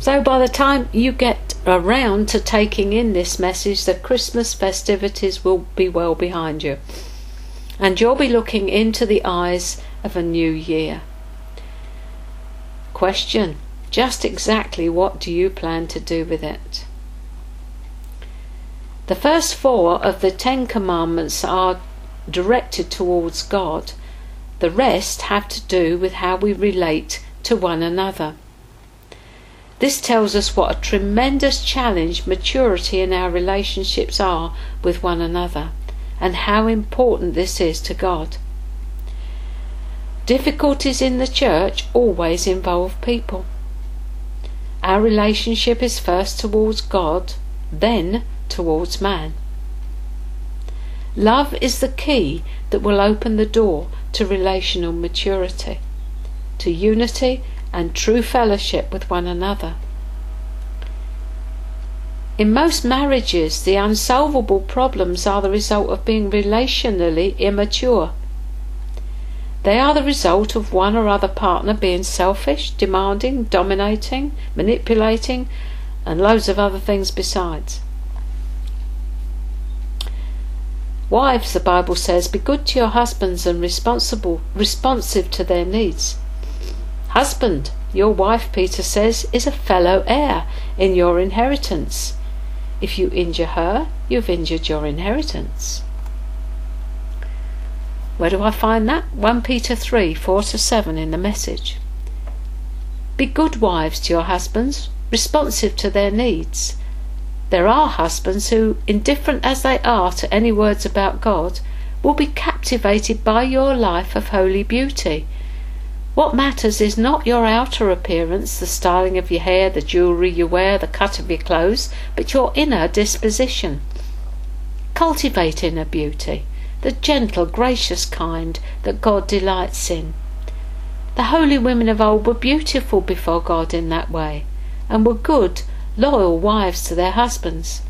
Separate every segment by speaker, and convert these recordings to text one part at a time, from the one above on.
Speaker 1: So by the time you get around to taking in this message, the Christmas festivities will be well behind you. And you'll be looking into the eyes of a new year. Question Just exactly what do you plan to do with it? The first four of the Ten Commandments are directed towards God. The rest have to do with how we relate to one another. This tells us what a tremendous challenge maturity in our relationships are with one another and how important this is to God. Difficulties in the church always involve people. Our relationship is first towards God, then towards man. Love is the key that will open the door to relational maturity, to unity and true fellowship with one another. In most marriages, the unsolvable problems are the result of being relationally immature. They are the result of one or other partner being selfish, demanding, dominating, manipulating, and loads of other things besides. Wives, the Bible says, be good to your husbands and responsible, responsive to their needs. Husband, your wife, Peter says, is a fellow heir in your inheritance. If you injure her, you've injured your inheritance. Where do I find that? 1 Peter 3 4 to 7 in the message. Be good wives to your husbands, responsive to their needs there are husbands who, indifferent as they are to any words about God, will be captivated by your life of holy beauty. What matters is not your outer appearance, the styling of your hair, the jewellery you wear, the cut of your clothes, but your inner disposition. Cultivate inner beauty, the gentle, gracious kind that God delights in. The holy women of old were beautiful before God in that way, and were good loyal wives to their husbands.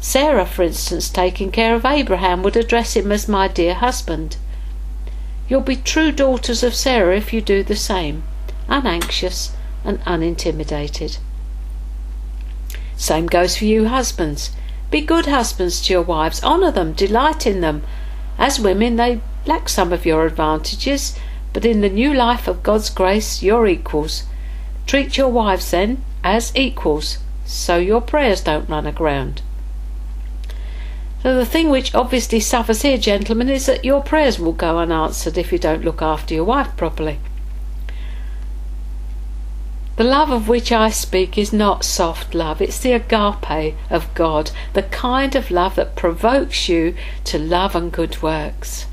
Speaker 1: Sarah, for instance, taking care of Abraham, would address him as my dear husband. You'll be true daughters of Sarah if you do the same, unanxious and unintimidated. Same goes for you husbands. Be good husbands to your wives, honour them, delight in them. As women, they lack some of your advantages, but in the new life of God's grace, you're equals. Treat your wives, then, as equals, so your prayers don't run aground. So the thing which obviously suffers here, gentlemen, is that your prayers will go unanswered if you don't look after your wife properly. The love of which I speak is not soft love, it's the agape of God, the kind of love that provokes you to love and good works.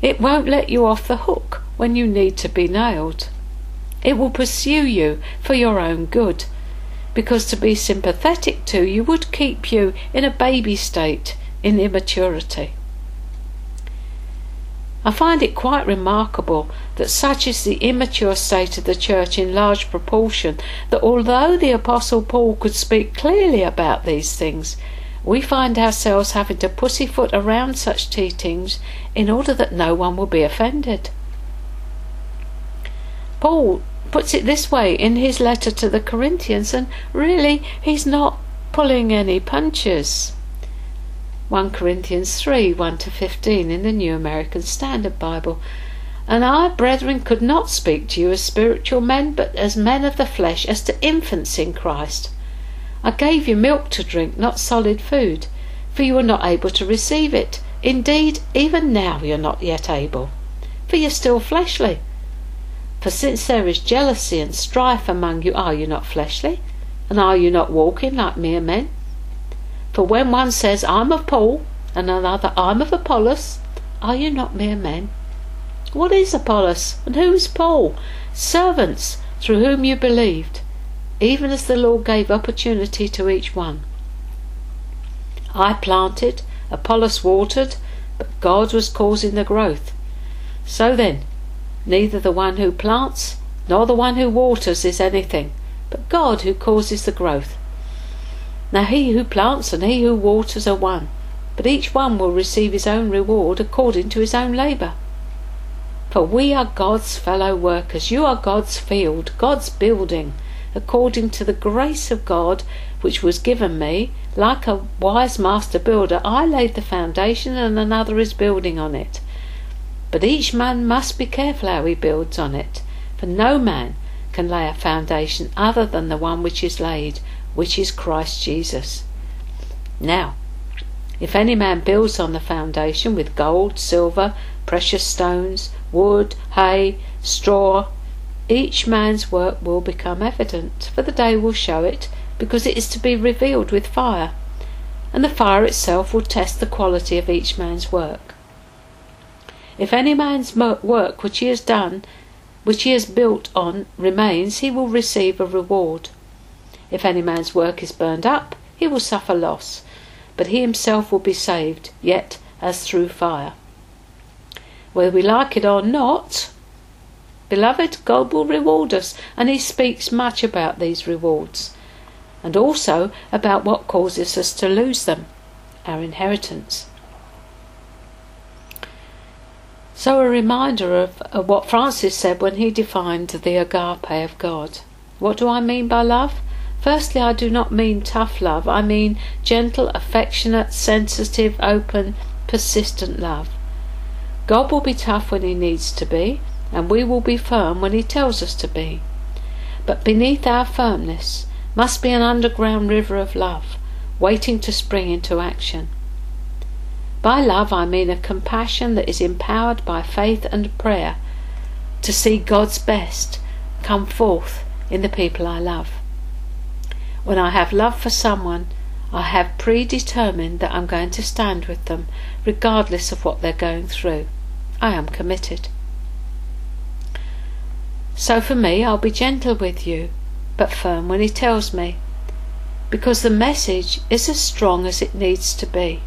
Speaker 1: It won't let you off the hook when you need to be nailed. It will pursue you for your own good, because to be sympathetic to you would keep you in a baby state in immaturity. I find it quite remarkable that such is the immature state of the church in large proportion that although the Apostle Paul could speak clearly about these things, we find ourselves having to pussyfoot around such teachings in order that no one will be offended. Paul puts it this way in his letter to the Corinthians, and really he's not pulling any punches. 1 Corinthians 3 1 to 15 in the New American Standard Bible. And I, brethren, could not speak to you as spiritual men, but as men of the flesh, as to infants in Christ. I gave you milk to drink, not solid food, for you were not able to receive it. Indeed, even now you're not yet able, for you're still fleshly. For since there is jealousy and strife among you, are you not fleshly? And are you not walking like mere men? For when one says, I'm of Paul, and another, I'm of Apollos, are you not mere men? What is Apollos, and who is Paul? Servants through whom you believed, even as the Lord gave opportunity to each one. I planted, Apollos watered, but God was causing the growth. So then, Neither the one who plants nor the one who waters is anything, but God who causes the growth. Now he who plants and he who waters are one, but each one will receive his own reward according to his own labour. For we are God's fellow workers, you are God's field, God's building, according to the grace of God which was given me. Like a wise master builder, I laid the foundation and another is building on it. But each man must be careful how he builds on it, for no man can lay a foundation other than the one which is laid, which is Christ Jesus. Now, if any man builds on the foundation with gold, silver, precious stones, wood, hay, straw, each man's work will become evident, for the day will show it, because it is to be revealed with fire, and the fire itself will test the quality of each man's work. If any man's work which he has done, which he has built on, remains, he will receive a reward. If any man's work is burned up, he will suffer loss, but he himself will be saved, yet as through fire. Whether we like it or not, beloved, God will reward us, and he speaks much about these rewards, and also about what causes us to lose them, our inheritance. So, a reminder of, what Francis said when he defined the agape of God. What do I mean by love? Firstly, I do not mean tough love, I mean gentle, affectionate, sensitive, open, persistent love. God will be tough when He needs to be, and we will be firm when He tells us to be. But beneath our firmness must be an underground river of love, waiting to spring into action. By love, I mean a compassion that is empowered by faith and prayer to see God's best come forth in the people I love. When I have love for someone, I have predetermined that I'm going to stand with them, regardless of what they're going through. I am committed. So for me, I'll be gentle with you, but firm when he tells me, because the message is as strong as it needs to be.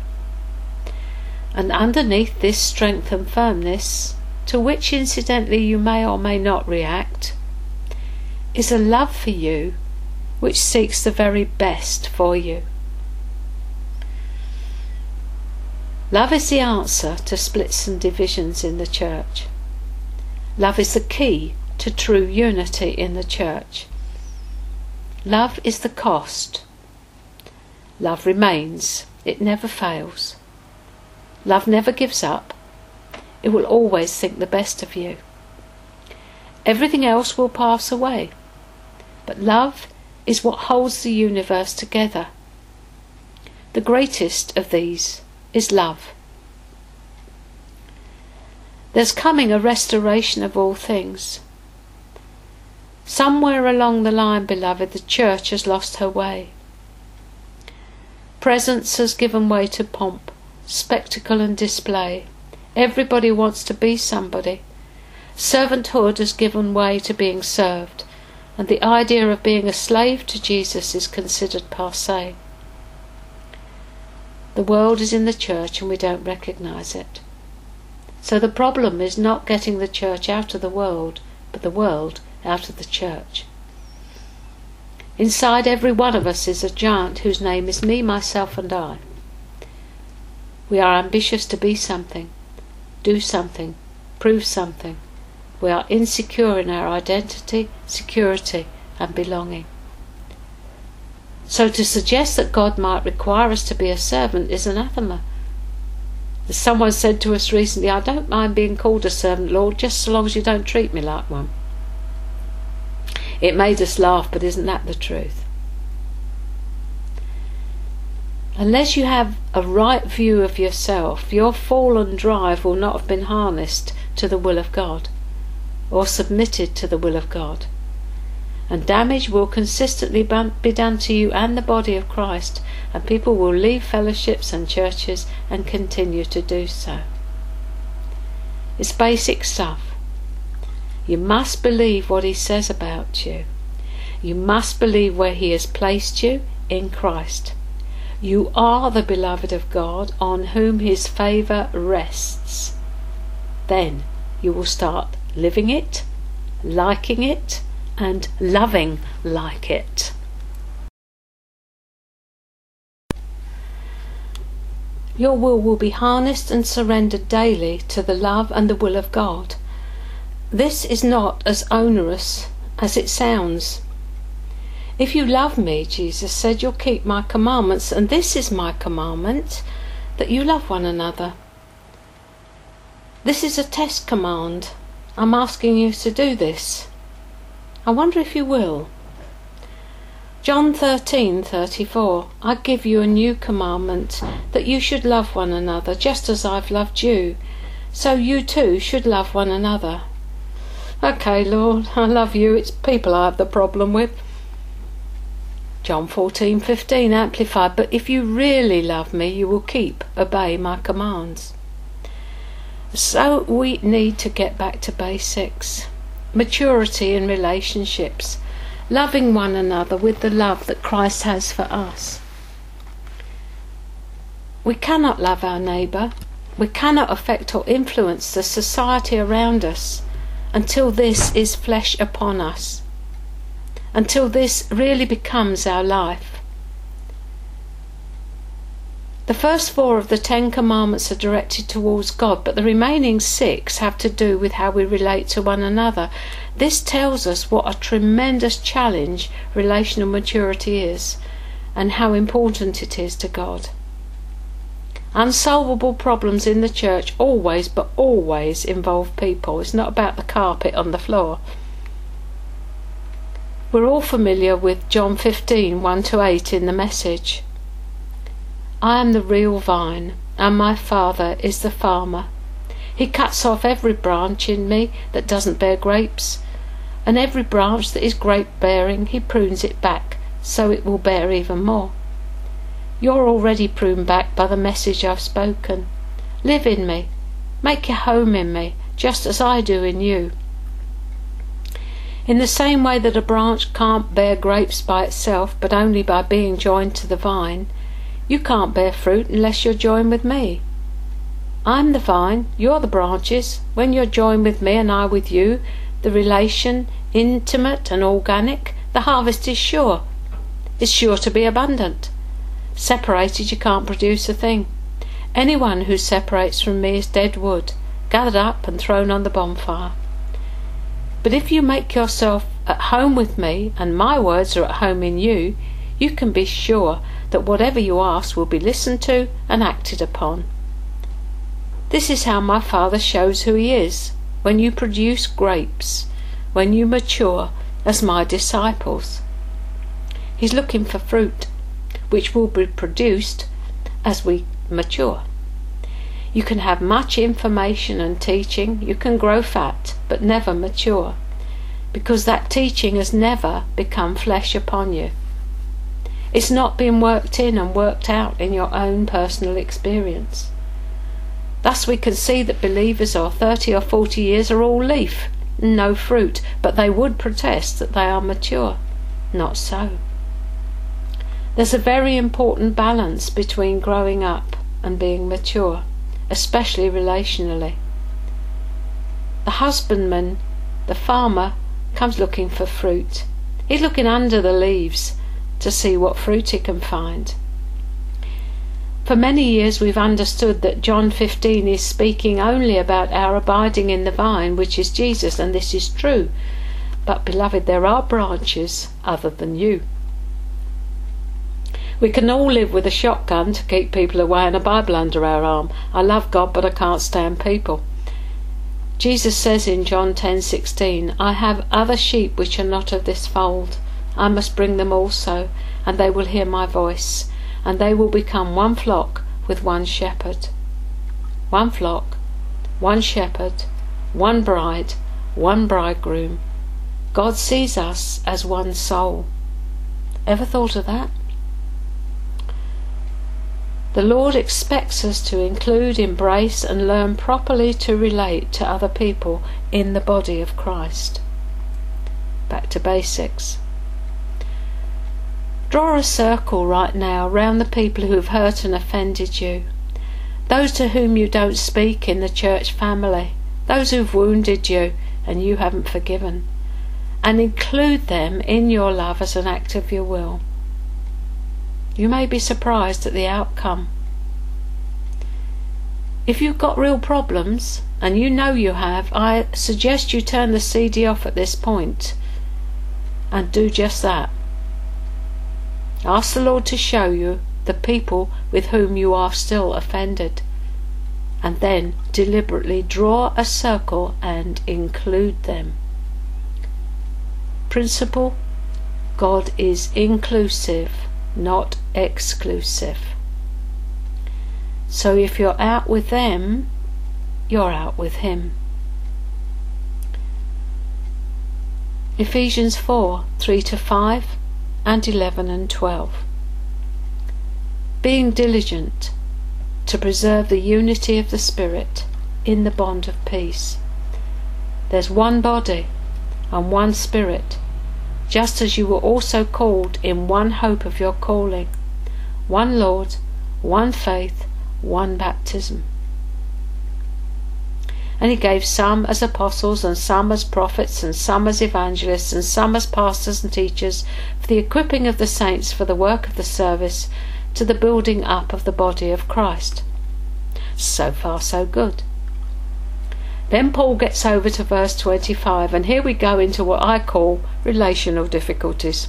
Speaker 1: And underneath this strength and firmness, to which incidentally you may or may not react, is a love for you which seeks the very best for you. Love is the answer to splits and divisions in the church. Love is the key to true unity in the church. Love is the cost. Love remains, it never fails. Love never gives up, it will always think the best of you. Everything else will pass away, but love is what holds the universe together. The greatest of these is love. There's coming a restoration of all things. Somewhere along the line, beloved, the church has lost her way. Presence has given way to pomp, spectacle, and display. Everybody wants to be somebody. Servanthood has given way to being served and the idea of being a slave to Jesus is considered passe. The world is in the church and we don't recognize it. So the problem is not getting the church out of the world, but the world out of the church. Inside every one of us is a giant whose name is me, myself, and I. We are ambitious to be something, do something, prove something, we are insecure in our identity, security, and belonging. So to suggest that God might require us to be a servant is anathema. Someone said to us recently, I don't mind being called a servant, Lord, just so long as you don't treat me like one. It made us laugh, but isn't that the truth? Unless you have a right view of yourself, your fallen drive will not have been harnessed to the will of God or submitted to the will of God. And damage will consistently be done to you and the body of Christ, and people will leave fellowships and churches and continue to do so. It's basic stuff. You must believe what he says about you. You must believe where he has placed you in Christ. You are the beloved of God on whom his favour rests. Then you will start living it, liking it, and loving like it. Your will will be harnessed and surrendered daily to the love and the will of God. This is not as onerous as it sounds. If you love me, Jesus said, you'll keep my commandments, and this is my commandment that you love one another. This is a test command. I'm asking you to do this. I wonder if you will. John 13:34 I give you a new commandment that you should love one another just as I've loved you so you too should love one another. Okay, Lord, I love you. It's people I have the problem with. John 14:15 amplified but if you really love me you will keep obey my commands. So we need to get back to basics. Maturity in relationships loving one another with the love that Christ has for us. We cannot love our neighbour, we cannot affect or influence the society around us until this is flesh upon us, until this really becomes our life. The first four of the Ten Commandments are directed towards God, but the remaining six have to do with how we relate to one another. This tells us what a tremendous challenge relational maturity is and how important it is to God. Unsolvable problems in the church always, but always involve people. It's not about the carpet on the floor. We're all familiar with John 15 1 to 8 in the message. I am the real vine, and my Father is the farmer. He cuts off every branch in me that doesn't bear grapes, and every branch that is grape bearing, he prunes it back so it will bear even more. You're already pruned back by the message I've spoken. Live in me, make your home in me, just as I do in you. In the same way that a branch can't bear grapes by itself, but only by being joined to the vine, you can't bear fruit unless you're joined with me. I'm the vine, you're the branches. When you're joined with me and I with you, the relation intimate and organic, the harvest is sure. It's sure to be abundant. Separated, you can't produce a thing. Anyone who separates from me is dead wood, gathered up and thrown on the bonfire. But if you make yourself at home with me, and my words are at home in you, you can be sure that whatever you ask will be listened to and acted upon. This is how my Father shows who He is when you produce grapes, when you mature as my disciples. He's looking for fruit, which will be produced as we mature. You can have much information and teaching, you can grow fat, but never mature, because that teaching has never become flesh upon you. It's not been worked in and worked out in your own personal experience. Thus, we can see that believers of 30 or 40 years are all leaf, no fruit, but they would protest that they are mature. Not so. There's a very important balance between growing up and being mature, especially relationally. The husbandman, the farmer, comes looking for fruit. He's looking under the leaves to see what fruit he can find. For many years we've understood that John 15 is speaking only about our abiding in the vine, which is Jesus, and this is true. But, beloved, there are branches other than you. We can all live with a shotgun to keep people away and a Bible under our arm. I love God, but I can't stand people. Jesus says in John 10:16, "I have other sheep which are not of this fold. I must bring them also, and they will hear my voice, and they will become one flock with one shepherd. One flock, one shepherd, one bride, one bridegroom. God sees us as one soul. Ever thought of that? The Lord expects us to include, embrace, and learn properly to relate to other people in the body of Christ. Back to basics. Draw a circle right now round the people who have hurt and offended you, those to whom you don't speak in the church family, those who've wounded you and you haven't forgiven, and include them in your love as an act of your will. You may be surprised at the outcome. If you've got real problems, and you know you have, I suggest you turn the CD off at this point and do just that. Ask the Lord to show you the people with whom you are still offended. And then deliberately draw a circle and include them. Principle God is inclusive, not exclusive. So if you're out with them, you're out with Him. Ephesians 4 3 to 5 and 11 and 12. Being diligent to preserve the unity of the Spirit in the bond of peace. There's one body and one Spirit, just as you were also called in one hope of your calling, one Lord, one faith, one baptism and he gave some as apostles, and some as prophets, and some as evangelists, and some as pastors and teachers, for the equipping of the saints for the work of the service, to the building up of the body of Christ. So far, so good. Then Paul gets over to verse 25, and here we go into what I call relational difficulties.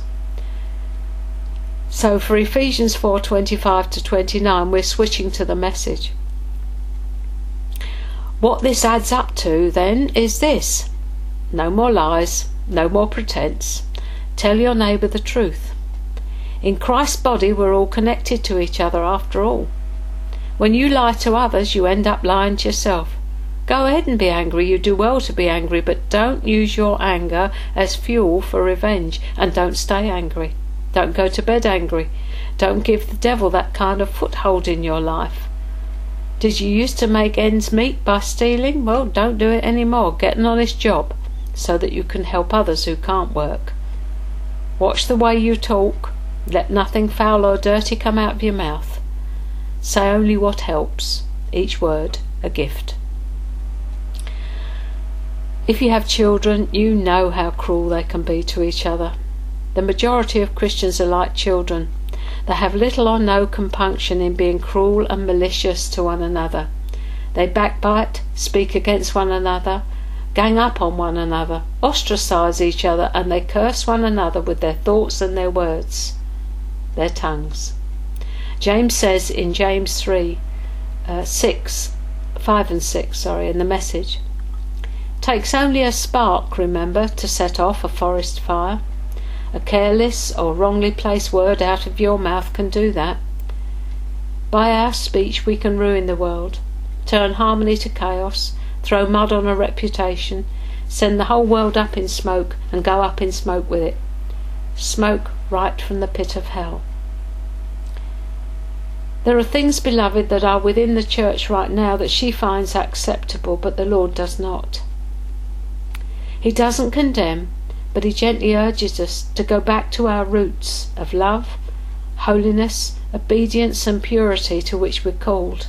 Speaker 1: So for Ephesians 4:25 to 29, we're switching to the message. What this adds up to, then, is this no more lies, no more pretense. Tell your neighbour the truth. In Christ's body, we're all connected to each other after all. When you lie to others, you end up lying to yourself. Go ahead and be angry, you do well to be angry, but don't use your anger as fuel for revenge, and don't stay angry. Don't go to bed angry. Don't give the devil that kind of foothold in your life. Did you used to make ends meet by stealing? Well, don't do it any more. Get an honest job so that you can help others who can't work. Watch the way you talk. Let nothing foul or dirty come out of your mouth. Say only what helps, each word a gift. If you have children, you know how cruel they can be to each other. The majority of Christians are like children. They have little or no compunction in being cruel and malicious to one another. They backbite, speak against one another, gang up on one another, ostracize each other, and they curse one another with their thoughts and their words, their tongues. James says in James 3 uh, 6, 5 and 6, sorry, in the message, takes only a spark, remember, to set off a forest fire. A careless or wrongly placed word out of your mouth can do that. By our speech, we can ruin the world, turn harmony to chaos, throw mud on a reputation, send the whole world up in smoke, and go up in smoke with it. Smoke right from the pit of hell. There are things, beloved, that are within the church right now that she finds acceptable, but the Lord does not. He doesn't condemn, but he gently urges us to go back to our roots of love, holiness, obedience, and purity to which we're called.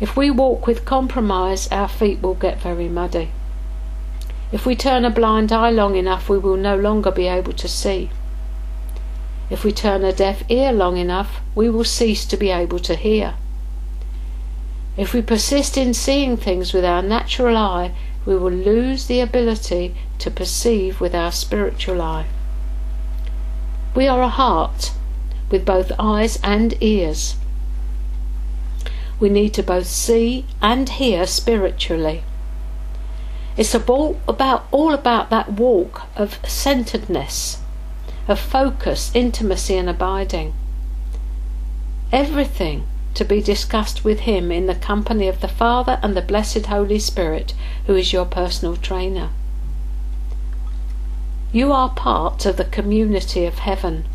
Speaker 1: If we walk with compromise, our feet will get very muddy. If we turn a blind eye long enough, we will no longer be able to see. If we turn a deaf ear long enough, we will cease to be able to hear. If we persist in seeing things with our natural eye, we will lose the ability to perceive with our spiritual eye. We are a heart with both eyes and ears. We need to both see and hear spiritually. It's all about all about that walk of centeredness, of focus, intimacy and abiding. Everything to be discussed with him in the company of the Father and the blessed Holy Spirit, who is your personal trainer. You are part of the community of heaven.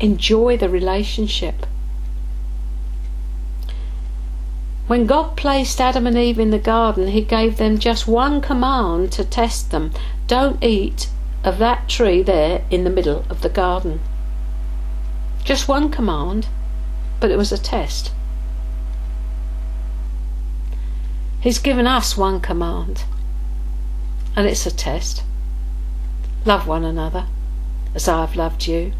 Speaker 1: Enjoy the relationship. When God placed Adam and Eve in the garden, He gave them just one command to test them don't eat of that tree there in the middle of the garden. Just one command but it was a test. He's given us one command, and it's a test. Love one another as I have loved you.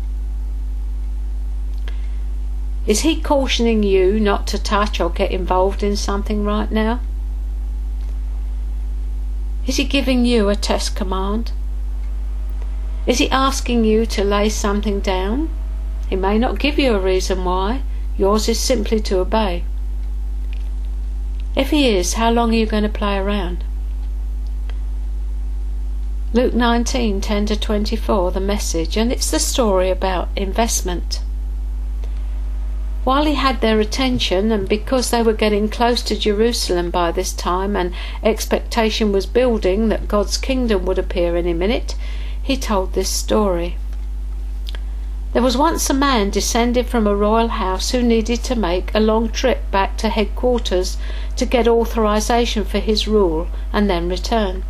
Speaker 1: Is he cautioning you not to touch or get involved in something right now? Is he giving you a test command? Is he asking you to lay something down? He may not give you a reason why. Yours is simply to obey. If he is, how long are you going to play around? Luke 19 10 to 24, the message, and it's the story about investment. While he had their attention, and because they were getting close to Jerusalem by this time, and expectation was building that God's kingdom would appear any minute, he told this story. There was once a man descended from a royal house who needed to make a long trip back to headquarters to get authorization for his rule and then return.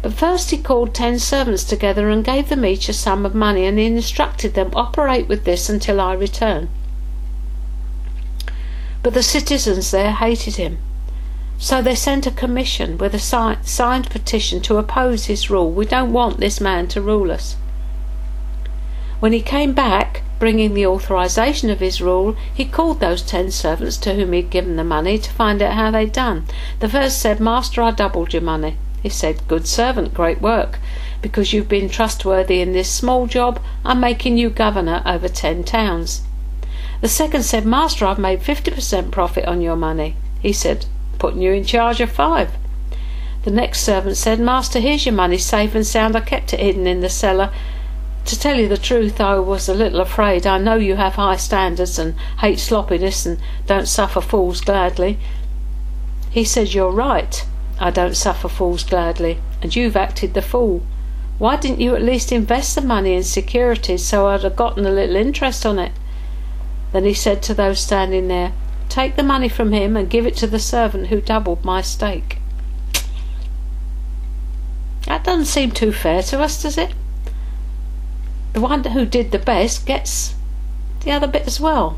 Speaker 1: But first he called ten servants together and gave them each a sum of money, and instructed them, Operate with this until I return. But the citizens there hated him. So they sent a commission with a signed petition to oppose his rule. We don't want this man to rule us. When he came back, bringing the authorization of his rule, he called those ten servants to whom he had given the money to find out how they'd done. The first said, Master, I doubled your money. He said, Good servant, great work. Because you've been trustworthy in this small job, I'm making you governor over ten towns. The second said, Master, I've made 50% profit on your money. He said, Putting you in charge of five. The next servant said, Master, here's your money safe and sound. I kept it hidden in the cellar. To tell you the truth, I was a little afraid. I know you have high standards and hate sloppiness and don't suffer fools gladly. He said, You're right. I don't suffer fools gladly, and you've acted the fool. Why didn't you at least invest the money in securities so I'd have gotten a little interest on it? Then he said to those standing there, Take the money from him and give it to the servant who doubled my stake. That doesn't seem too fair to us, does it? The one who did the best gets the other bit as well.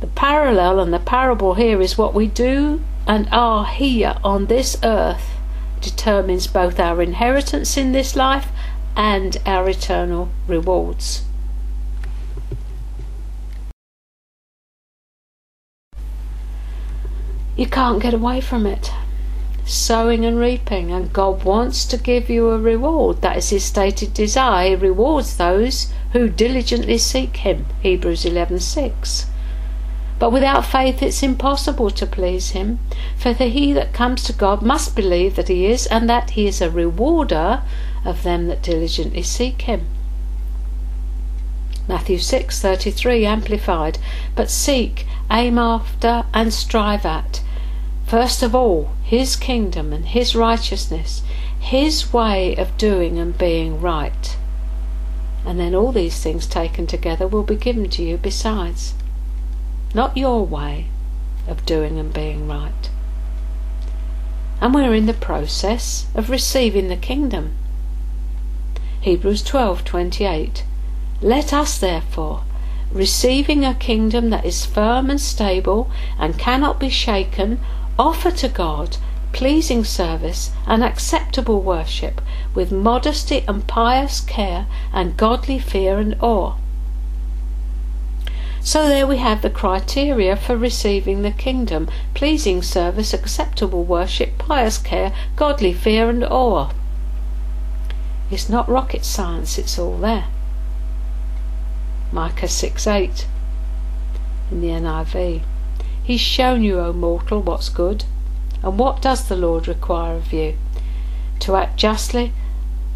Speaker 1: The parallel and the parable here is what we do and are here on this earth determines both our inheritance in this life and our eternal rewards. You can't get away from it. Sowing and reaping, and God wants to give you a reward. That is His stated desire. He rewards those who diligently seek Him. Hebrews 11:6. But without faith it's impossible to please him, for the he that comes to God must believe that he is, and that he is a rewarder of them that diligently seek him. Matthew 6:33 amplified but seek aim after and strive at first of all his kingdom and his righteousness his way of doing and being right and then all these things taken together will be given to you besides not your way of doing and being right. And we're in the process of receiving the kingdom. Hebrews 12:28 Let us therefore receiving a kingdom that is firm and stable and cannot be shaken offer to God pleasing service and acceptable worship with modesty and pious care and godly fear and awe so there we have the criteria for receiving the kingdom pleasing service, acceptable worship, pious care, godly fear, and awe. It's not rocket science, it's all there. Micah 6 8 in the NIV. He's shown you, O mortal, what's good. And what does the Lord require of you? To act justly,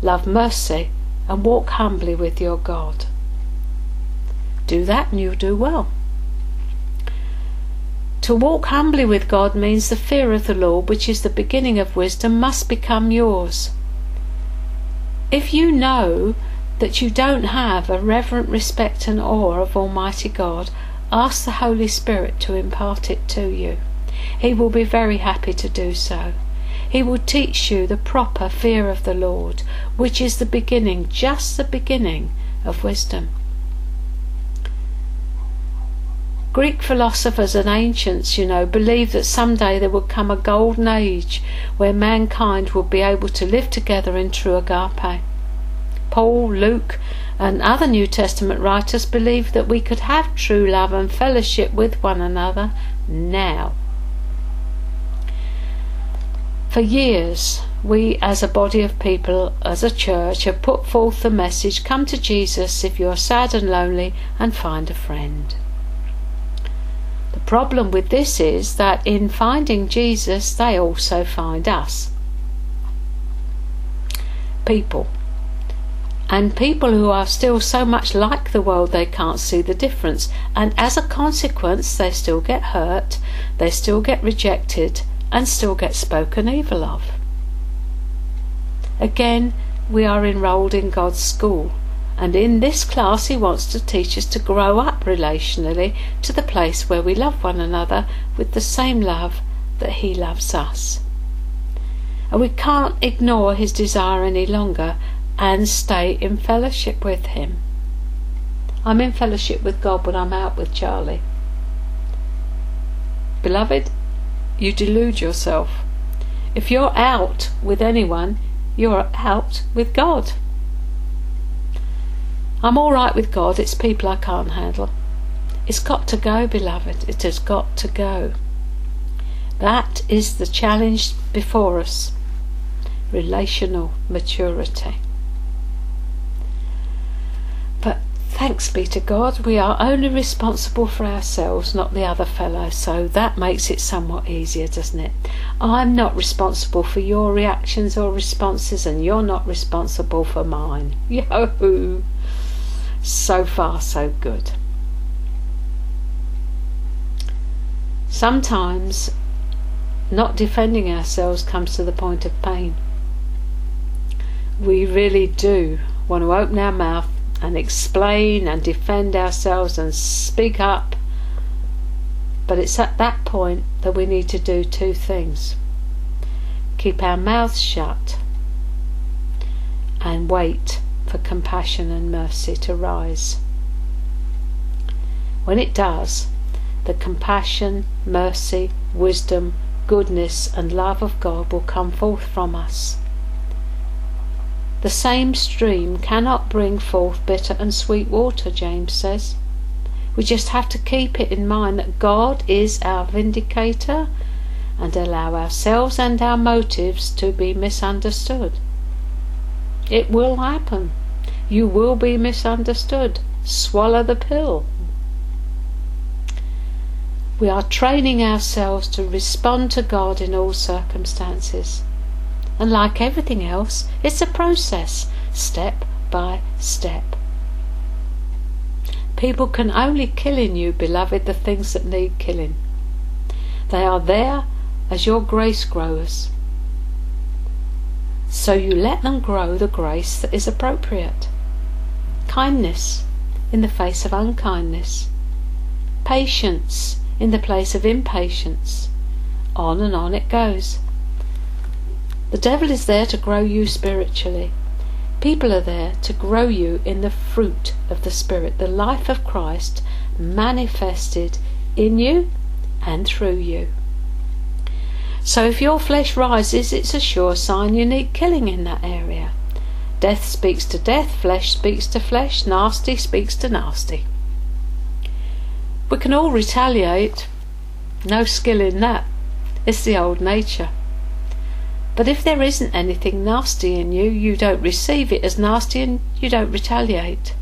Speaker 1: love mercy, and walk humbly with your God. Do that and you'll do well. To walk humbly with God means the fear of the Lord, which is the beginning of wisdom, must become yours. If you know that you don't have a reverent respect and awe of Almighty God, ask the Holy Spirit to impart it to you. He will be very happy to do so. He will teach you the proper fear of the Lord, which is the beginning, just the beginning of wisdom. Greek philosophers and ancients, you know, believed that someday there would come a golden age where mankind would be able to live together in true agape. Paul, Luke, and other New Testament writers believed that we could have true love and fellowship with one another now. For years, we as a body of people, as a church, have put forth the message come to Jesus if you are sad and lonely and find a friend. The problem with this is that in finding Jesus, they also find us. People. And people who are still so much like the world they can't see the difference. And as a consequence, they still get hurt, they still get rejected, and still get spoken evil of. Again, we are enrolled in God's school, and in this class, He wants to teach us to grow up relationally to the place where we love one another with the same love that He loves us. And we can't ignore His desire any longer and stay in fellowship with Him. I'm in fellowship with God when I'm out with Charlie. Beloved, you delude yourself. If you're out with anyone, you're out with God. I'm all right with God, it's people I can't handle. It's got to go, beloved. It has got to go. That is the challenge before us relational maturity. But thanks be to God, we are only responsible for ourselves, not the other fellow, so that makes it somewhat easier, doesn't it? I'm not responsible for your reactions or responses, and you're not responsible for mine. Yahoo! So far, so good. Sometimes not defending ourselves comes to the point of pain. We really do want to open our mouth and explain and defend ourselves and speak up. But it's at that point that we need to do two things keep our mouths shut and wait for compassion and mercy to rise. When it does, the compassion, mercy, wisdom, goodness, and love of God will come forth from us. The same stream cannot bring forth bitter and sweet water, James says. We just have to keep it in mind that God is our vindicator and allow ourselves and our motives to be misunderstood. It will happen. You will be misunderstood. Swallow the pill. We are training ourselves to respond to God in all circumstances. And like everything else, it's a process, step by step. People can only kill in you, beloved, the things that need killing. They are there as your grace grows. So you let them grow the grace that is appropriate. Kindness in the face of unkindness. Patience in the place of impatience. On and on it goes. The devil is there to grow you spiritually. People are there to grow you in the fruit of the Spirit, the life of Christ manifested in you and through you. So if your flesh rises, it's a sure sign you need killing in that area. Death speaks to death, flesh speaks to flesh, nasty speaks to nasty. We can all retaliate. No skill in that. It's the old nature. But if there isn't anything nasty in you, you don't receive it as nasty and you don't retaliate.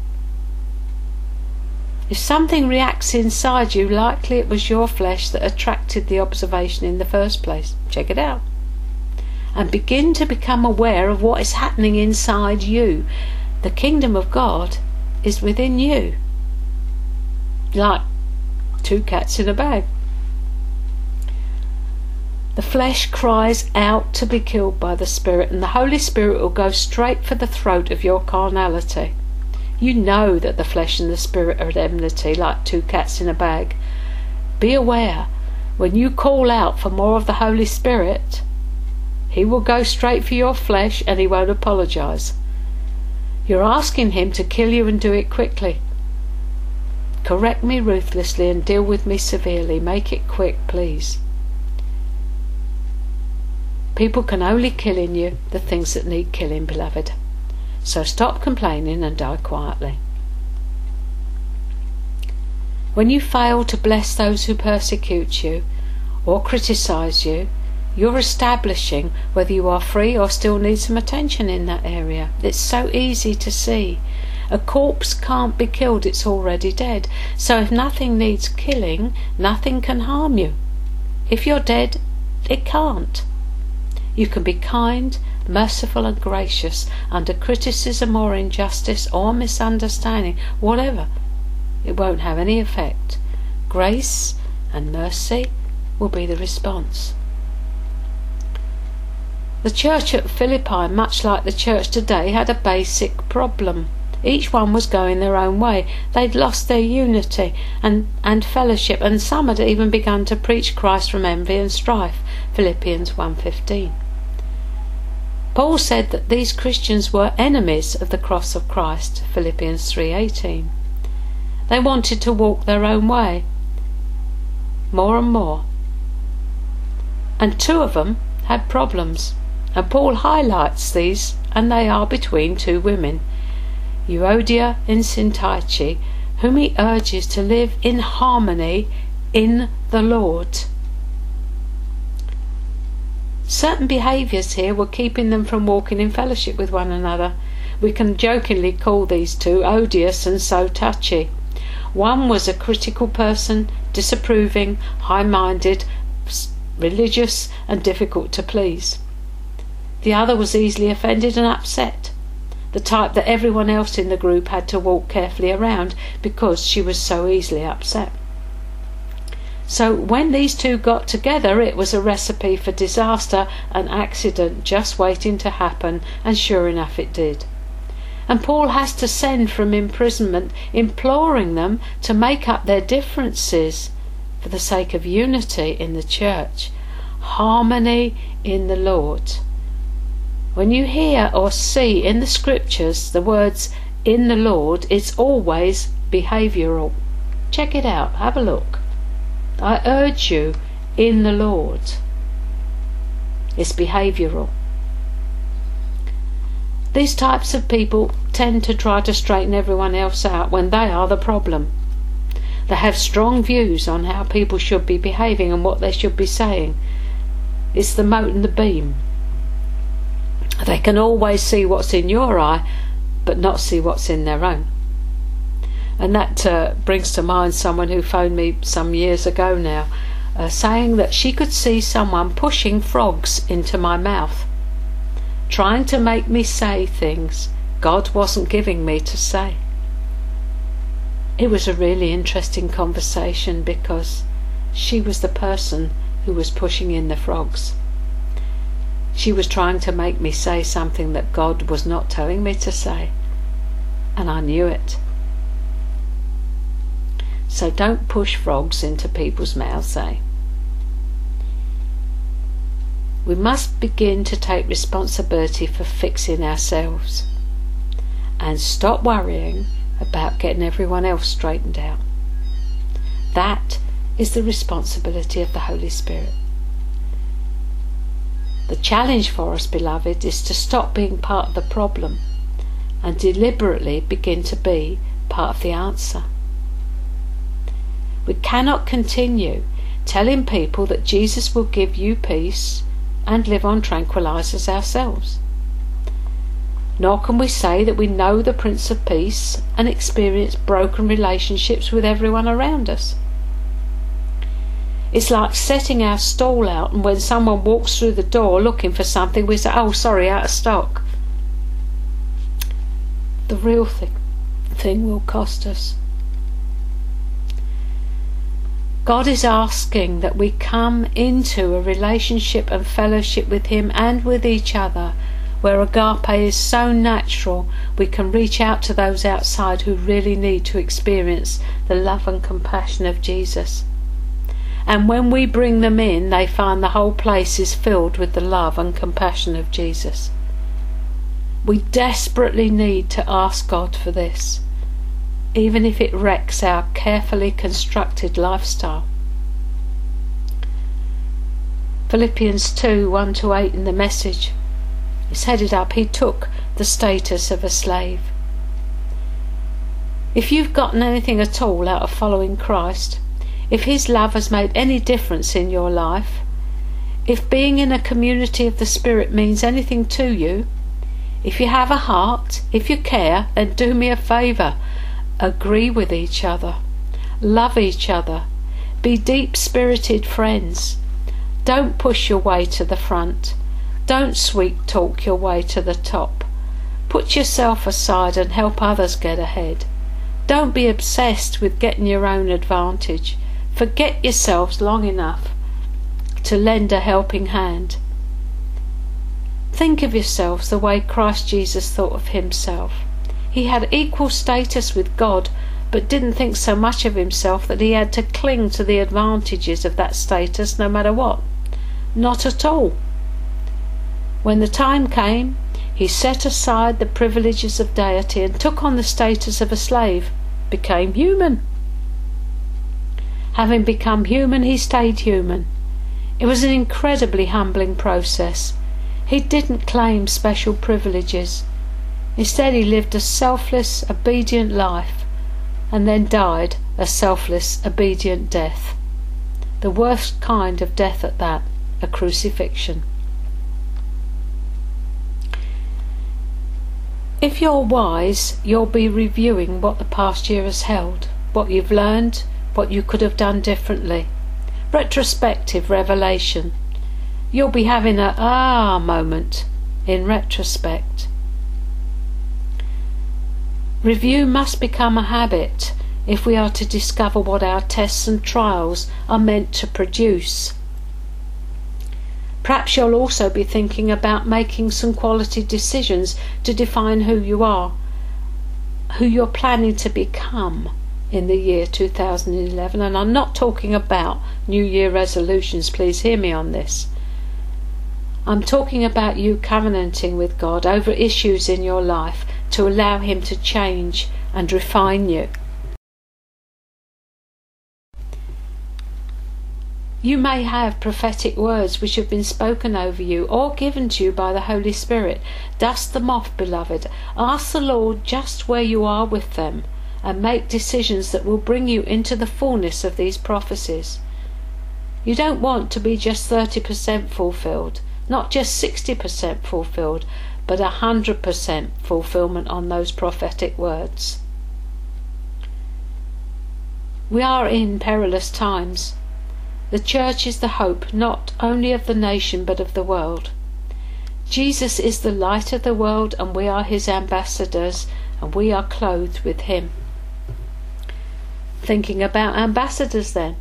Speaker 1: If something reacts inside you, likely it was your flesh that attracted the observation in the first place. Check it out. And begin to become aware of what is happening inside you. The kingdom of God is within you. Like two cats in a bag. The flesh cries out to be killed by the Spirit, and the Holy Spirit will go straight for the throat of your carnality. You know that the flesh and the spirit are at enmity, like two cats in a bag. Be aware, when you call out for more of the Holy Spirit, He will go straight for your flesh and He won't apologize. You're asking Him to kill you and do it quickly. Correct me ruthlessly and deal with me severely. Make it quick, please. People can only kill in you the things that need killing, beloved. So stop complaining and die quietly. When you fail to bless those who persecute you or criticize you, You're establishing whether you are free or still need some attention in that area. It's so easy to see. A corpse can't be killed, it's already dead. So if nothing needs killing, nothing can harm you. If you're dead, it can't. You can be kind, merciful, and gracious under criticism or injustice or misunderstanding, whatever. It won't have any effect. Grace and mercy will be the response. The church at Philippi, much like the church today, had a basic problem. Each one was going their own way. They'd lost their unity and, and fellowship, and some had even begun to preach Christ from envy and strife. Philippians 1.15 Paul said that these Christians were enemies of the cross of Christ. Philippians 3.18 They wanted to walk their own way. More and more. And two of them had problems. And Paul highlights these, and they are between two women. Euodia and Syntyche, whom he urges to live in harmony in the Lord. Certain behaviours here were keeping them from walking in fellowship with one another. We can jokingly call these two odious and so touchy. One was a critical person, disapproving, high minded, religious, and difficult to please. The other was easily offended and upset the type that everyone else in the group had to walk carefully around because she was so easily upset. So when these two got together, it was a recipe for disaster, an accident just waiting to happen, and sure enough it did. And Paul has to send from imprisonment, imploring them to make up their differences for the sake of unity in the church, harmony in the Lord. When you hear or see in the scriptures the words in the Lord, it's always behavioral. Check it out, have a look. I urge you in the Lord. It's behavioral. These types of people tend to try to straighten everyone else out when they are the problem. They have strong views on how people should be behaving and what they should be saying. It's the mote and the beam. They can always see what's in your eye, but not see what's in their own. And that uh, brings to mind someone who phoned me some years ago now, uh, saying that she could see someone pushing frogs into my mouth, trying to make me say things God wasn't giving me to say. It was a really interesting conversation because she was the person who was pushing in the frogs. She was trying to make me say something that God was not telling me to say. And I knew it. So don't push frogs into people's mouths, eh? We must begin to take responsibility for fixing ourselves and stop worrying about getting everyone else straightened out. That is the responsibility of the Holy Spirit. The challenge for us, beloved, is to stop being part of the problem and deliberately begin to be part of the answer. We cannot continue telling people that Jesus will give you peace and live on tranquilizers ourselves. Nor can we say that we know the Prince of Peace and experience broken relationships with everyone around us. It's like setting our stall out, and when someone walks through the door looking for something, we say, Oh, sorry, out of stock. The real thing, thing will cost us. God is asking that we come into a relationship and fellowship with Him and with each other where agape is so natural we can reach out to those outside who really need to experience the love and compassion of Jesus. And when we bring them in, they find the whole place is filled with the love and compassion of Jesus. We desperately need to ask God for this, even if it wrecks our carefully constructed lifestyle. Philippians 2 1 to 8 in the message It's headed up, He took the status of a slave. If you've gotten anything at all out of following Christ, if His love has made any difference in your life, If being in a community of the Spirit means anything to you, if you have a heart, if you care, then do me a favour. Agree with each other. Love each other. Be deep spirited friends. Don't push your way to the front. Don't sweet talk your way to the top. Put yourself aside and help others get ahead. Don't be obsessed with getting your own advantage. Forget yourselves long enough to lend a helping hand. Think of yourselves the way Christ Jesus thought of himself. He had equal status with God, but didn't think so much of himself that he had to cling to the advantages of that status no matter what. Not at all. When the time came, he set aside the privileges of deity and took on the status of a slave, became human. Having become human, he stayed human. It was an incredibly humbling process. He didn't claim special privileges. Instead, he lived a selfless, obedient life and then died a selfless, obedient death. The worst kind of death at that, a crucifixion. If you're wise, you'll be reviewing what the past year has held, what you've learned, what you could have done differently. Retrospective revelation. You'll be having a ah moment in retrospect. Review must become a habit if we are to discover what our tests and trials are meant to produce. Perhaps you'll also be thinking about making some quality decisions to define who you are, who you're planning to become in the year 2011. And I'm not talking about New Year resolutions, please hear me on this. I'm talking about you covenanting with God over issues in your life to allow Him to change and refine you. You may have prophetic words which have been spoken over you or given to you by the Holy Spirit. Dust them off, beloved. Ask the Lord just where you are with them and make decisions that will bring you into the fullness of these prophecies. You don't want to be just 30% fulfilled not just 60% fulfilled, but a 100% fulfillment on those prophetic words. We are in perilous times. The church is the hope not only of the nation but of the world. Jesus is the light of the world, and we are his ambassadors, and we are clothed with him. Thinking about ambassadors then.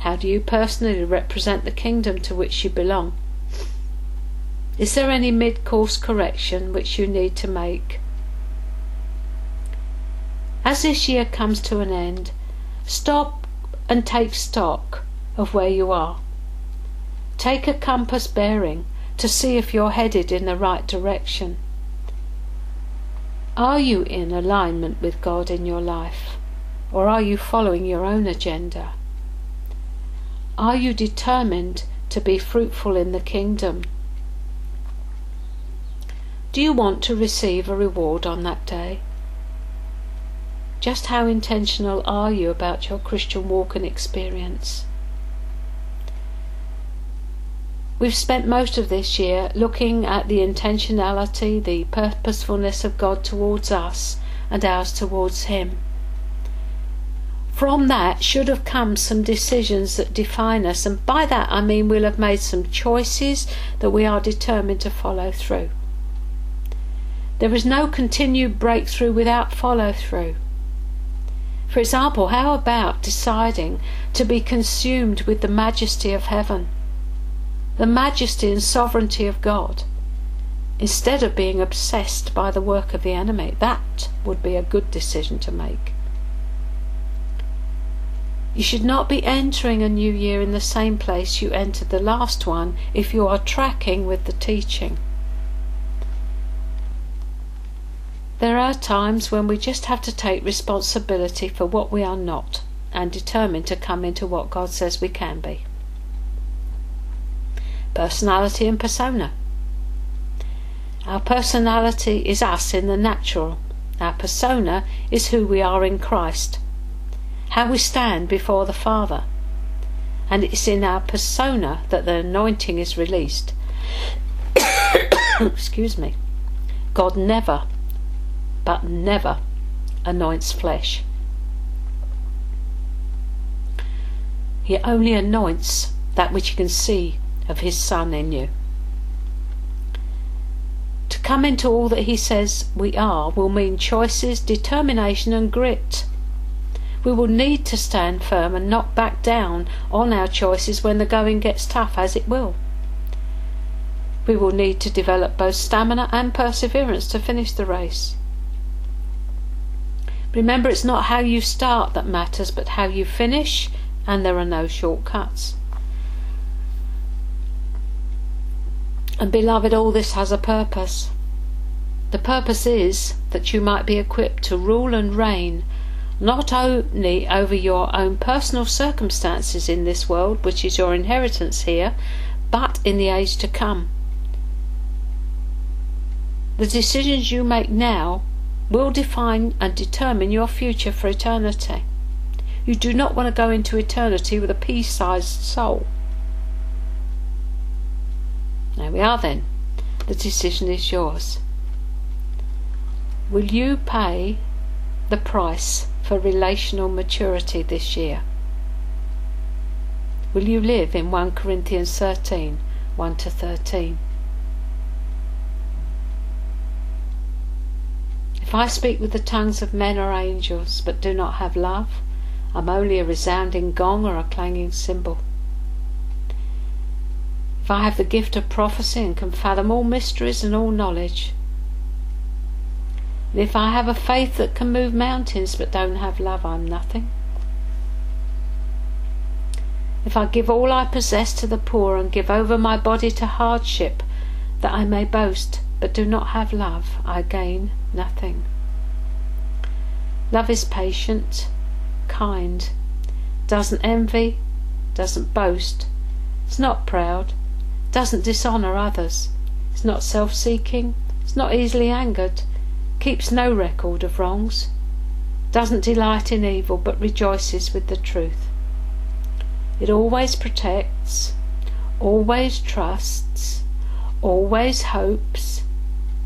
Speaker 1: How do you personally represent the kingdom to which you belong? Is there any mid course correction which you need to make? As this year comes to an end, stop and take stock of where you are. Take a compass bearing to see if you're headed in the right direction. Are you in alignment with God in your life? Or are you following your own agenda? Are you determined to be fruitful in the kingdom? Do you want to receive a reward on that day? Just how intentional are you about your Christian walk and experience? We've spent most of this year looking at the intentionality, the purposefulness of God towards us and ours towards Him. From that should have come some decisions that define us, and by that I mean we'll have made some choices that we are determined to follow through. There is no continued breakthrough without follow through. For example, how about deciding to be consumed with the majesty of heaven, the majesty and sovereignty of God, instead of being obsessed by the work of the enemy? That would be a good decision to make. You should not be entering a new year in the same place you entered the last one if you are tracking with the teaching. There are times when we just have to take responsibility for what we are not and determine to come into what God says we can be. Personality and persona. Our personality is us in the natural. Our persona is who we are in Christ, how we stand before the Father. and it's in our persona that the anointing is released. Excuse me. God never, but never anoints flesh. He only anoints that which he can see of his Son in you. To come into all that he says we are will mean choices, determination, and grit. We will need to stand firm and not back down on our choices when the going gets tough, as it will. We will need to develop both stamina and perseverance to finish the race. Remember, it's not how you start that matters, but how you finish, and there are no shortcuts. And beloved, all this has a purpose. The purpose is that you might be equipped to rule and reign not only over your own personal circumstances in this world, which is your inheritance here, but in the age to come. The decisions you make now will define and determine your future for eternity. You do not want to go into eternity with a pea sized soul. There we are then. The decision is yours. Will you pay the price for relational maturity this year? Will you live in 1 Corinthians 13 1 to 13? If I speak with the tongues of men or angels, but do not have love, I'm only a resounding gong or a clanging cymbal. If I have the gift of prophecy and can fathom all mysteries and all knowledge, and if I have a faith that can move mountains but don't have love, I'm nothing. If I give all I possess to the poor and give over my body to hardship that I may boast, but do not have love, I gain nothing. Love is patient, kind, doesn't envy, doesn't boast, is not proud, doesn't dishonour others, is not self seeking, is not easily angered, keeps no record of wrongs, doesn't delight in evil but rejoices with the truth. It always protects, always trusts, always hopes,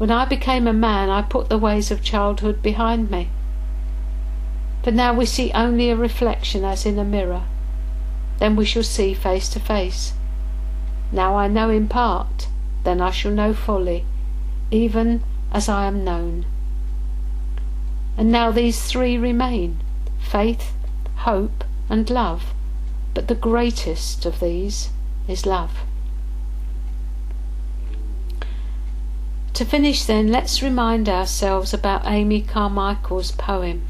Speaker 1: When I became a man, I put the ways of childhood behind me. But now we see only a reflection as in a mirror. Then we shall see face to face. Now I know in part, then I shall know fully, even as I am known. And now these three remain faith, hope, and love. But the greatest of these is love. To finish, then, let's remind ourselves about Amy Carmichael's poem.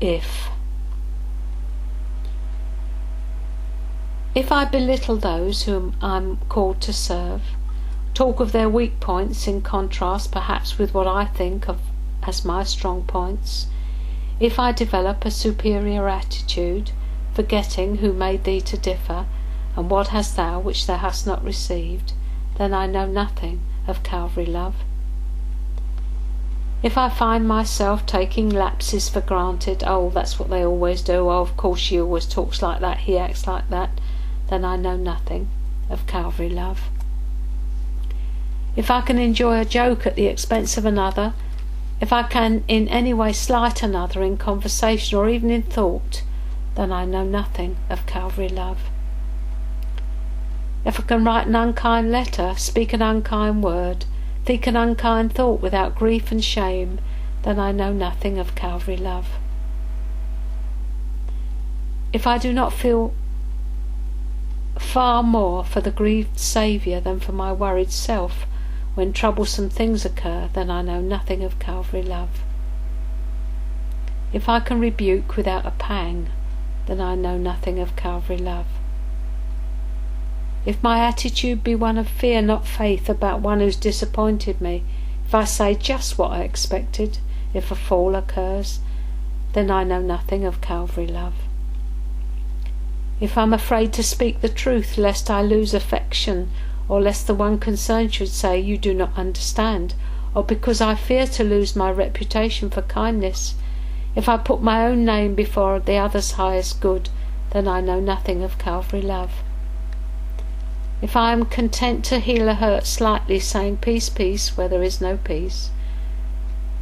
Speaker 1: If. If I belittle those whom I'm called to serve, talk of their weak points in contrast perhaps with what I think of as my strong points, if I develop a superior attitude, forgetting who made thee to differ, and what hast thou which thou hast not received, then I know nothing of Calvary love. If I find myself taking lapses for granted, oh, that's what they always do, oh, of course she always talks like that, he acts like that, then I know nothing of Calvary love. If I can enjoy a joke at the expense of another, if I can in any way slight another in conversation or even in thought, then I know nothing of Calvary love. If I can write an unkind letter, speak an unkind word, think an unkind thought without grief and shame, then I know nothing of Calvary love. If I do not feel far more for the grieved Saviour than for my worried self when troublesome things occur, then I know nothing of Calvary love. If I can rebuke without a pang, then I know nothing of Calvary love. If my attitude be one of fear, not faith, about one who's disappointed me, if I say just what I expected, if a fall occurs, then I know nothing of Calvary love. If I'm afraid to speak the truth lest I lose affection, or lest the one concerned should say, You do not understand, or because I fear to lose my reputation for kindness, if I put my own name before the other's highest good, then I know nothing of Calvary love. If I am content to heal a hurt slightly, saying peace, peace, where there is no peace,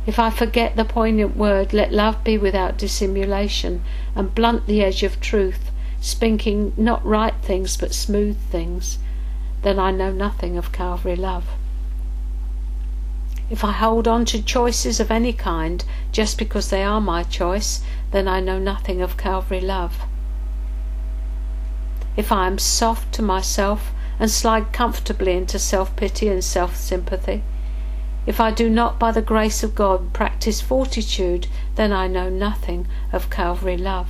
Speaker 1: if I forget the poignant word, let love be without dissimulation, and blunt the edge of truth, speaking not right things but smooth things, then I know nothing of Calvary love. If I hold on to choices of any kind just because they are my choice, then I know nothing of Calvary love. If I am soft to myself and slide comfortably into self pity and self sympathy, if I do not by the grace of God practice fortitude, then I know nothing of Calvary love.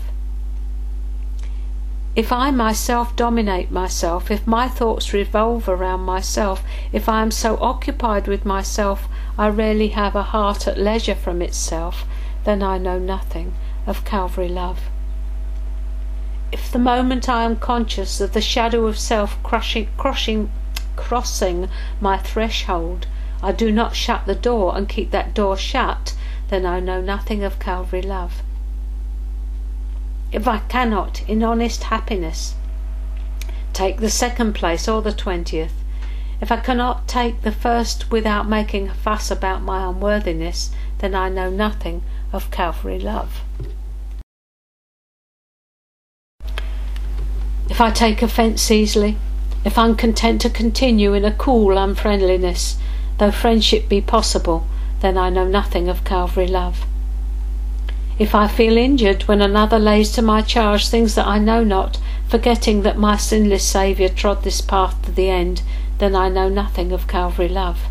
Speaker 1: If I myself dominate myself, if my thoughts revolve around myself, if I am so occupied with myself I rarely have a heart at leisure from itself, then I know nothing of Calvary love. If the moment I am conscious of the shadow of self crushing, crushing, crossing my threshold, I do not shut the door and keep that door shut, then I know nothing of Calvary love if I cannot, in honest happiness, take the second place or the twentieth, if I cannot take the first without making a fuss about my unworthiness, then I know nothing of Calvary love. If I take offence easily, if I'm content to continue in a cool unfriendliness, though friendship be possible, then I know nothing of Calvary love. If I feel injured when another lays to my charge things that I know not, forgetting that my sinless Saviour trod this path to the end, then I know nothing of Calvary love.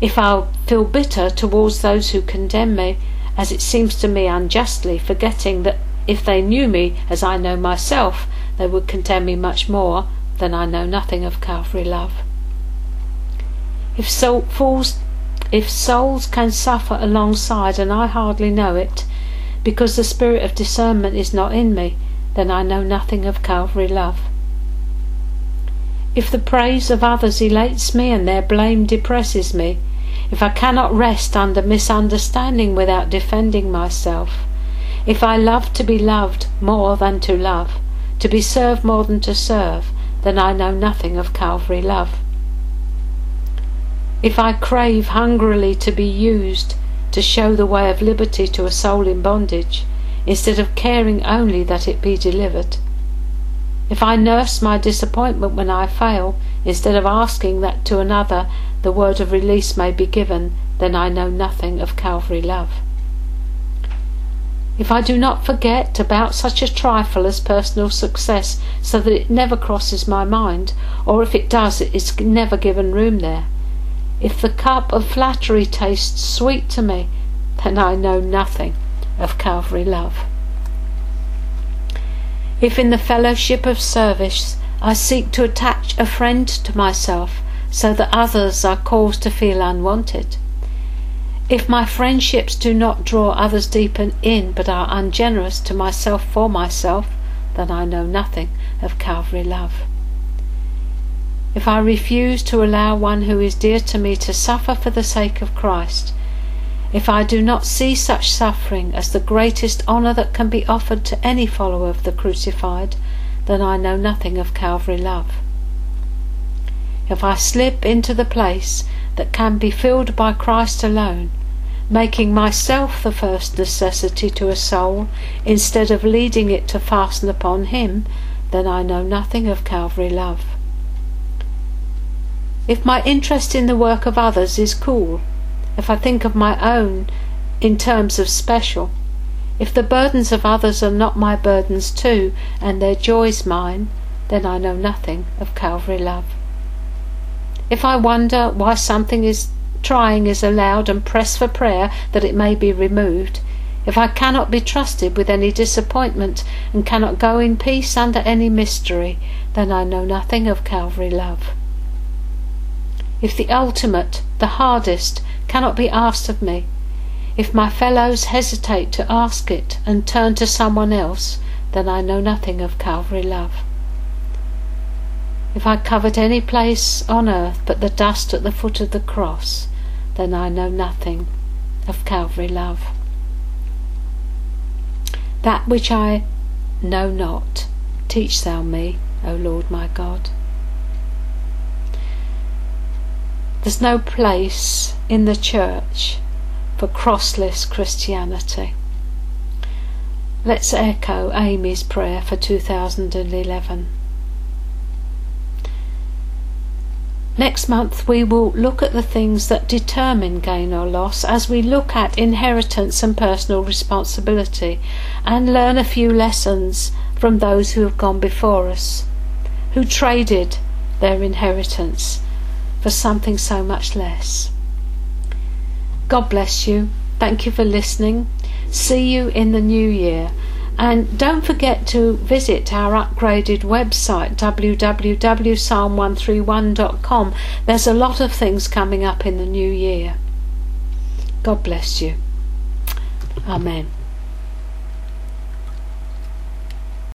Speaker 1: If I feel bitter towards those who condemn me, as it seems to me unjustly, forgetting that if they knew me as I know myself, they would condemn me much more, than I know nothing of Calvary love. If so, fools if souls can suffer alongside and I hardly know it, because the spirit of discernment is not in me, then I know nothing of Calvary love. If the praise of others elates me and their blame depresses me, if I cannot rest under misunderstanding without defending myself, if I love to be loved more than to love, to be served more than to serve, then I know nothing of Calvary love if I crave hungrily to be used to show the way of liberty to a soul in bondage, instead of caring only that it be delivered, if I nurse my disappointment when I fail, instead of asking that to another the word of release may be given, then I know nothing of Calvary love. If I do not forget about such a trifle as personal success so that it never crosses my mind, or if it does, it is never given room there, if the cup of flattery tastes sweet to me, then I know nothing of Calvary love. If in the fellowship of service I seek to attach a friend to myself so that others are caused to feel unwanted, if my friendships do not draw others deeper in but are ungenerous to myself for myself, then I know nothing of Calvary love if I refuse to allow one who is dear to me to suffer for the sake of Christ, if I do not see such suffering as the greatest honour that can be offered to any follower of the crucified, then I know nothing of Calvary love. If I slip into the place that can be filled by Christ alone, making myself the first necessity to a soul instead of leading it to fasten upon Him, then I know nothing of Calvary love. If my interest in the work of others is cool, if I think of my own in terms of special, if the burdens of others are not my burdens too, and their joys mine, then I know nothing of Calvary love. If I wonder why something is trying is allowed and press for prayer that it may be removed, If I cannot be trusted with any disappointment and cannot go in peace under any mystery, then I know nothing of Calvary love. If the ultimate, the hardest, cannot be asked of me, if my fellows hesitate to ask it and turn to someone else, then I know nothing of Calvary love. If I covet any place on earth but the dust at the foot of the cross, then I know nothing of Calvary love. That which I know not, teach thou me, O Lord my God. There's no place in the church for crossless Christianity. Let's echo Amy's prayer for 2011. Next month, we will look at the things that determine gain or loss as we look at inheritance and personal responsibility and learn a few lessons from those who have gone before us, who traded their inheritance for something so much less. God bless you. Thank you for listening. See you in the new year. And don't forget to visit our upgraded website www.psalm131.com. There's a lot of things coming up in the new year. God bless you. Amen.